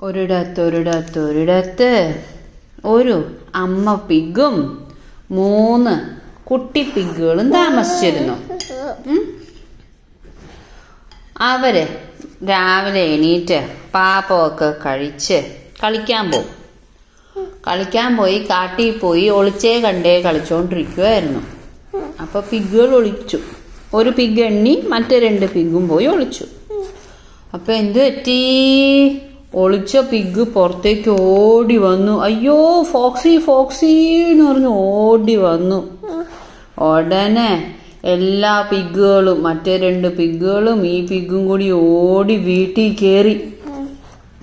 ഒരിടത്തൊരിടത്തൊരിടത്ത് ഒരു അമ്മ പിഗും മൂന്ന് കുട്ടി പിഗുകളും താമസിച്ചിരുന്നു. അവർ രാവിലെ എണീറ്റ് പാപ്പമൊക്കെ കഴിച്ച് കളിക്കാൻ പോകും കളിക്കാൻ പോയി കാട്ടിൽ പോയി ഒളിച്ചേ കണ്ടേ കളിച്ചോണ്ടിരിക്കുമായിരുന്നു അപ്പൊ പിഗുകൾ ഒളിച്ചു. ഒരു പിഗ് എണ്ണി മറ്റേ രണ്ട് പിഗും പോയി ഒളിച്ചു. അപ്പൊ എന്ത് പറ്റി? ഒളിച്ച പിഗ് പുറത്തേക്ക് ഓടി വന്നു. അയ്യോ ഫോക്സി ഫോക്സി എന്ന് പറഞ്ഞു ഓടി വന്നു. ഉടനെ എല്ലാ പിഗുകളും മറ്റേ രണ്ട് പിഗുകളും ഈ പിഗും കൂടി ഓടി വീട്ടിൽ കയറി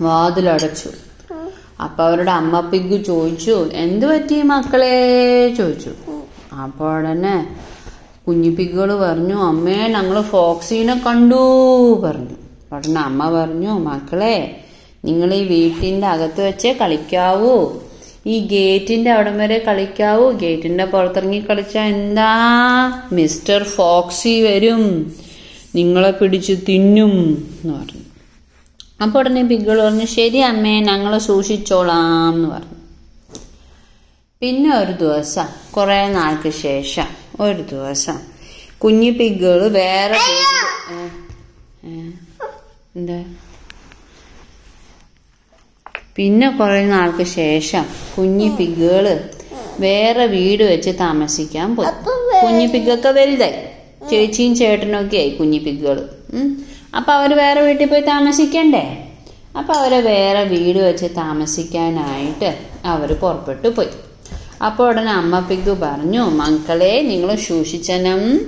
വാതിലടച്ചു. അപ്പൊ അവരുടെ അമ്മ പിഗ് ചോദിച്ചു എന്ത് പറ്റി മക്കളെ? ചോദിച്ചു. അപ്പൊ ഉടനെ കുഞ്ഞു പിഗുകൾ പറഞ്ഞു അമ്മേ ഞങ്ങൾ ഫോക്സീനെ കണ്ടു പറഞ്ഞു. ഉടനെ അമ്മ പറഞ്ഞു മക്കളെ നിങ്ങൾ ഈ വീട്ടിന്റെ അകത്ത് വെച്ചേ കളിക്കാവൂ. ഈ ഗേറ്റിന്റെ അവിടം വരെ കളിക്കാവൂ. ഗേറ്റിന്റെ പുറത്തിറങ്ങി കളിച്ചാൽ എന്താ? മിസ്റ്റർ ഫോക്സി വരും. നിങ്ങളെ പിടിച്ച് തിന്നും എന്ന് പറഞ്ഞു. അപ്പോൾ ഉടനെ പിഗ്ഗൾ പറഞ്ഞു ശരി അമ്മേ ഞങ്ങളെ സൂക്ഷിച്ചോളാം എന്ന് പറഞ്ഞു. പിന്നെ ഒരു ദിവസം കുറെ നാൾക്ക് ശേഷം ഒരു ദിവസം കുഞ്ഞു പിഗ്ഗൾ വേറെ എന്താ? പിന്നെ കുറെ നാൾക്ക് ശേഷം കുഞ്ഞി പിഗ്ഗുകൾ വേറെ വീട് വെച്ച് താമസിക്കാൻ പോയി. കുഞ്ഞി പിഗ്ഗൊക്കെ വലുതായി. ചേച്ചിയും ചേട്ടനും ഒക്കെ ആയി കുഞ്ഞി പിഗ്ഗുകൾ ഉം. അപ്പൊ അവർ വേറെ വീട്ടിൽ പോയി താമസിക്കണ്ടേ? അപ്പൊ അവരെ വേറെ വീട് വെച്ച് താമസിക്കാനായിട്ട് അവർ പുറപ്പെട്ടു പോയി. അപ്പോൾ ഉടനെ അമ്മ പിഗ്ഗു പറഞ്ഞു മക്കളെ നിങ്ങൾ സൂക്ഷിച്ചനം.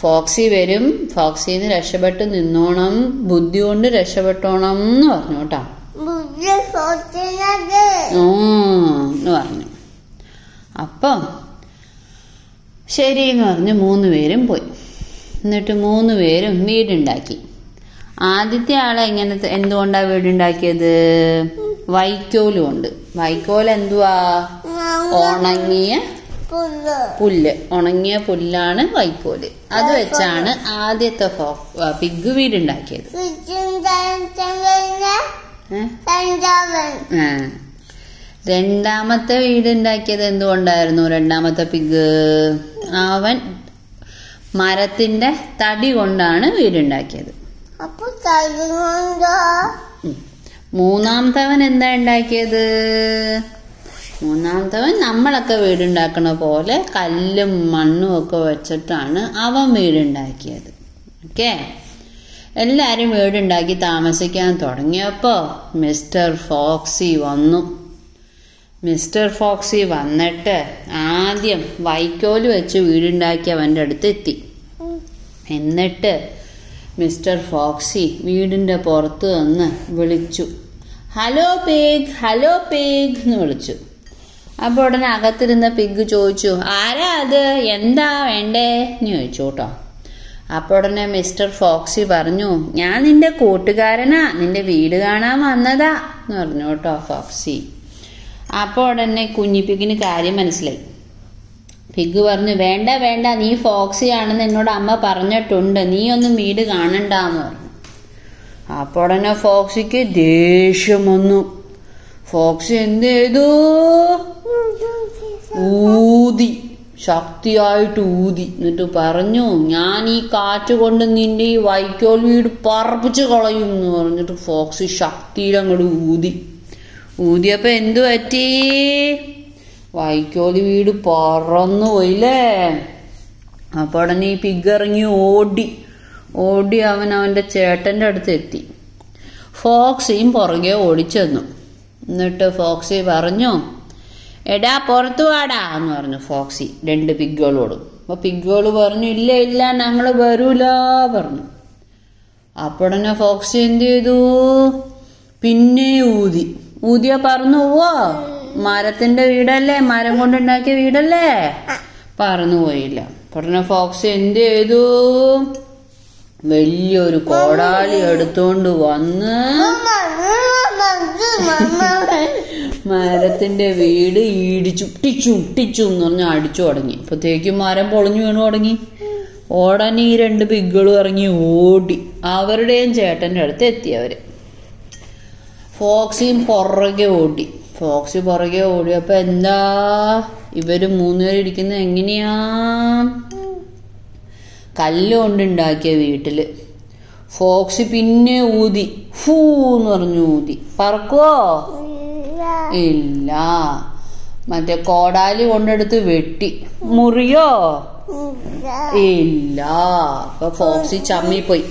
ഫോക്സി വരും. ഫോക്സിന്ന് രക്ഷപ്പെട്ട് നിന്നോണം. ബുദ്ധി കൊണ്ട് രക്ഷപ്പെട്ടോണം എന്ന് പറഞ്ഞു കേട്ടോ. എന്ന് പറഞ്ഞു. അപ്പം ശരി എന്ന് പറഞ്ഞ് മൂന്ന് പേരും പോയി. എന്നിട്ട് മൂന്ന് പേരും വീടുണ്ടാക്കി. ആദ്യത്തെ ആളെ എങ്ങനെ എന്തുകൊണ്ടാ വീടുണ്ടാക്കിയത്? വൈക്കോലും ഉണ്ട്. വൈക്കോൽ എന്തുവാ? ഉണങ്ങിയ പുല്ല്. ഉണങ്ങിയ പുല്ലാണ് വൈക്കോൽ. അത് വെച്ചാണ് ആദ്യത്തെ പിഗ് വീടുണ്ടാക്കിയത്. ചുറ്റും വീട് ഉണ്ടാക്കിയത് രണ്ടാമത്തെ വീടുണ്ടാക്കിയത് എന്തുകൊണ്ടായിരുന്നു? രണ്ടാമത്തെ പിഗ്. അവൻ മരത്തിന്റെ തടി കൊണ്ടാണ് വീടുണ്ടാക്കിയത്. മൂന്നാമത്തവൻ എന്താ ഉണ്ടാക്കിയത്? മൂന്നാമത്തവൻ നമ്മളൊക്കെ വീടുണ്ടാക്കണ പോലെ കല്ലും മണ്ണും ഒക്കെ വെച്ചിട്ടാണ് അവൻ വീടുണ്ടാക്കിയത്. ഓക്കെ? എല്ലാരും വീടുണ്ടാക്കി താമസിക്കാൻ തുടങ്ങിയപ്പോൾ മിസ്റ്റർ ഫോക്സി വന്നു. മിസ്റ്റർ ഫോക്സി വന്നിട്ട് ആദ്യം വൈക്കോൽ വെച്ച് വീടുണ്ടാക്കി അവന്റെ അടുത്ത് എത്തി. എന്നിട്ട് മിസ്റ്റർ ഫോക്സി വീടിന്റെ പുറത്ത് നിന്ന് വിളിച്ചു. ഹലോ പിഗ് ഹലോ പിഗ് എന്ന് വിളിച്ചു. അപ്പോൾ ഉടനെ അകത്തിരുന്ന പിഗ് ചോദിച്ചു ആരാ അത്? എന്താ വേണ്ടേ? എന്ന് ചോദിച്ചു കേട്ടോ. അപ്പൊ ഉടനെ മിസ്റ്റർ ഫോക്സി പറഞ്ഞു ഞാൻ നിന്റെ കൂട്ടുകാരനാ നിന്റെ വീട് കാണാൻ വന്നതാ എന്ന് പറഞ്ഞു കേട്ടോ ഫോക്സി. അപ്പോൾ ഉടനെ കുഞ്ഞി പിഗിന് കാര്യം മനസ്സിലായി. പിഗ് പറഞ്ഞു വേണ്ട വേണ്ട നീ ഫോക്സി ആണെന്ന് എന്നോട് അമ്മ പറഞ്ഞിട്ടുണ്ട് നീ ഒന്നും വീട് കാണണ്ടെന്ന് പറഞ്ഞു. അപ്പോൾ ഉടനെ ഫോക്സിക്ക് ദേഷ്യം വന്നു. ഫോക്സി എന്ത് ചെയ്തു? ഊതി. ശക്തിയായിട്ട് ഊതി. എന്നിട്ട് പറഞ്ഞു ഞാൻ ഈ കാറ്റ് കൊണ്ട് നിന്റെ ഈ വൈക്കോൽ വീട് പറപ്പിച്ച് കളയും എന്ന് പറഞ്ഞിട്ട് ഫോക്സ് ശക്തിയിൽ അങ്ങോട്ട് ഊതി. ഊതിയപ്പോ എന്തു പറ്റി? വൈക്കോൽ വീട് പറന്നു പോയില്ലേ? അപ്പൊ ഉടനെ ഈ പിഗ് ഇറങ്ങി ഓടി. ഓടി അവൻ അവന്റെ ചേട്ടന്റെ അടുത്ത് എത്തി. ഫോക്സിയും പുറകെ ഓടിച്ചെന്നു. എന്നിട്ട് ഫോക്സി പറഞ്ഞു എടാ പുറത്തു വാടാ എന്ന് പറഞ്ഞു ഫോക്സി. രണ്ട് പിഗ്ഗുകളോട് അപ്പൊ പിഗ്ഗുകൾ പറഞ്ഞു ഇല്ല ഇല്ല ഞങ്ങൾ വരൂല പറഞ്ഞു. അപ്പോടനെ ഫോക്സി എന്ത് ചെയ്തു? പിന്നെ ഊതി. ഊതിയ പറന്നു പോവോ. മരത്തിന്റെ വീടല്ലേ? മരം കൊണ്ടുണ്ടാക്കിയ വീടല്ലേ? പറന്നു പോയില്ല. ഉടനെ ഫോക്സി എന്ത് ചെയ്തു? വലിയൊരു കോടാലി എടുത്തോണ്ട് വന്ന് മരത്തിന്റെ വീട് ഇടിച്ചു ടിച്ചു ടിച്ചു എന്ന് പറഞ്ഞ് അടിച്ചു തുടങ്ങി. അപ്പത്തേക്കും മരം പൊളിഞ്ഞു വീണു തുടങ്ങി. ഓടാൻ ഈ രണ്ട് പിഗ്ഗളും ഇറങ്ങി ഓടി. അവരുടെയും ചേട്ടന്റെ അടുത്ത് എത്തി അവർ. ഫോക്സിയും പുറകെ ഓടി. ഫോക്സി പുറകെ ഓടിയപ്പോൾ എന്താ? ഇവർ മൂന്നുപേരും ഇരിക്കുന്നത് എങ്ങനെയാ? കല്ല് കൊണ്ടുണ്ടാക്കിയ വീട്ടിൽ. ഫോക്സി പിന്നെ ഊതി. ഫൂ എന്ന് പറഞ്ഞു ഊതി. പറക്കുവോ? ഇല്ല മറ്റേ കോടാലി കൊണ്ടെടുത്ത് വെട്ടി മുറിയോ ഇല്ല അപ്പൊ ഫോക്സി പോയി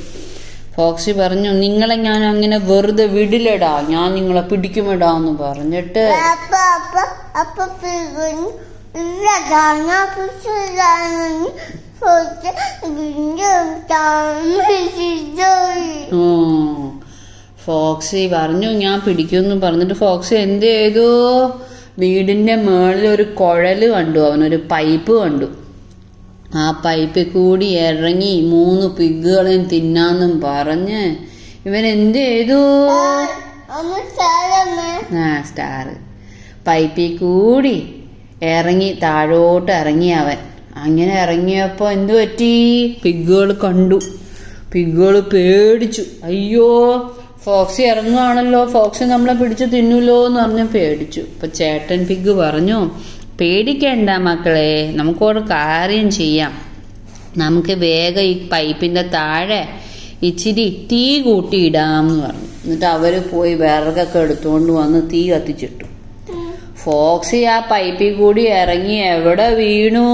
ഫോക്സി പറഞ്ഞു നിങ്ങളെ ഞാൻ അങ്ങനെ വെറുതെ വിടില്ലടാ ഞാൻ നിങ്ങളെ പിടിക്കുമെടാ എന്ന് പറഞ്ഞിട്ട് അപ്പ ഫോക്സി പറഞ്ഞു ഞാൻ പിടിക്കുമെന്ന് പറഞ്ഞിട്ട് ഫോക്സി എന്ത് ചെയ്തു വീടിന്റെ മേളിൽ ഒരു കുഴൽ കണ്ടു അവനൊരു പൈപ്പ് കണ്ടു. ആ പൈപ്പ് കൂടി ഇറങ്ങി മൂന്ന് പിഗുകളെയും തിന്നാന്നും പറഞ്ഞ് ഇവൻ എന്ത് ചെയ്തു ആ സ്റ്റാർ. പൈപ്പിൽ കൂടി ഇറങ്ങി താഴോട്ട് ഇറങ്ങി അവൻ. അങ്ങനെ ഇറങ്ങിയപ്പോൾ എന്തു പറ്റി? പിഗുകൾ കണ്ടു. പിഗുകൾ പേടിച്ചു. അയ്യോ ഫോക്സി ഇറങ്ങുകയാണല്ലോ ഫോക്സി നമ്മളെ പിടിച്ച് തിന്നൂലോ എന്ന് പറഞ്ഞ് പേടിച്ചു. അപ്പൊ ചേട്ടൻ പിഗ് പറഞ്ഞു പേടിക്കണ്ട മക്കളെ നമുക്കൊരു കാര്യം ചെയ്യാം. നമുക്ക് വേഗം ഈ പൈപ്പിന്റെ താഴെ ഇച്ചിരി തീ കൂട്ടിയിടാം എന്ന് പറഞ്ഞു. എന്നിട്ട് അവർ പോയി വിറകൊക്കെ എടുത്തുകൊണ്ട് വന്ന് തീ കത്തിച്ചിട്ടു. ഫോക്സി ആ പൈപ്പിൽ കൂടി ഇറങ്ങി എവിടെ വീണു?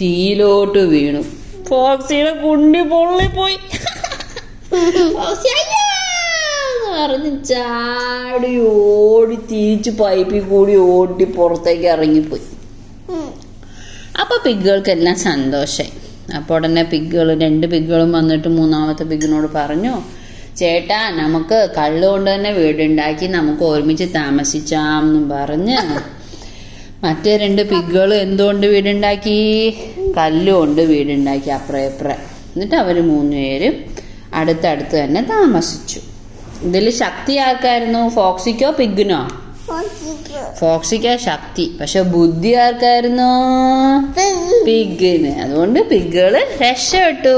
തീയിലോട്ട് വീണു. ഫോക്സിയുടെ കുണ്ടി പൊള്ളിപ്പോയി. പറഞ്ഞ് ചാടി ഓടി തിരിച്ച് പൈപ്പിൽ കൂടി ഓടി പുറത്തേക്ക് ഇറങ്ങിപ്പോയി. അപ്പൊ പിഗുകൾക്കെല്ലാം സന്തോഷായി. അപ്പൊ ഉടനെ പിഗുകൾ രണ്ട് പിഗുകളും വന്നിട്ട് മൂന്നാമത്തെ പിഗിനോട് പറഞ്ഞു ചേട്ടാ നമുക്ക് കള്ള് കൊണ്ട് തന്നെ വീടുണ്ടാക്കി നമുക്ക് ഒരുമിച്ച് താമസിച്ചാം പറഞ്ഞ് മറ്റേ രണ്ട് പിഗുകൾ എന്തുകൊണ്ട് വീടുണ്ടാക്കി? കല്ലുകൊണ്ട് വീടുണ്ടാക്കി ഇപ്പുറം എന്നിട്ട് അവർ മൂന്നുപേരും അടുത്തടുത്ത് തന്നെ താമസിച്ചു. ഇതിൽ ശക്തി ആർക്കായിരുന്നു? ഫോക്സിക്കോ പിഗ്നോ ഫോക്സിക്ക. ശക്തി. പക്ഷെ ബുദ്ധി ആർക്കായിരുന്നു? പിഗിന് അതുകൊണ്ട് പിഗുകൾ രക്ഷപ്പെട്ടു.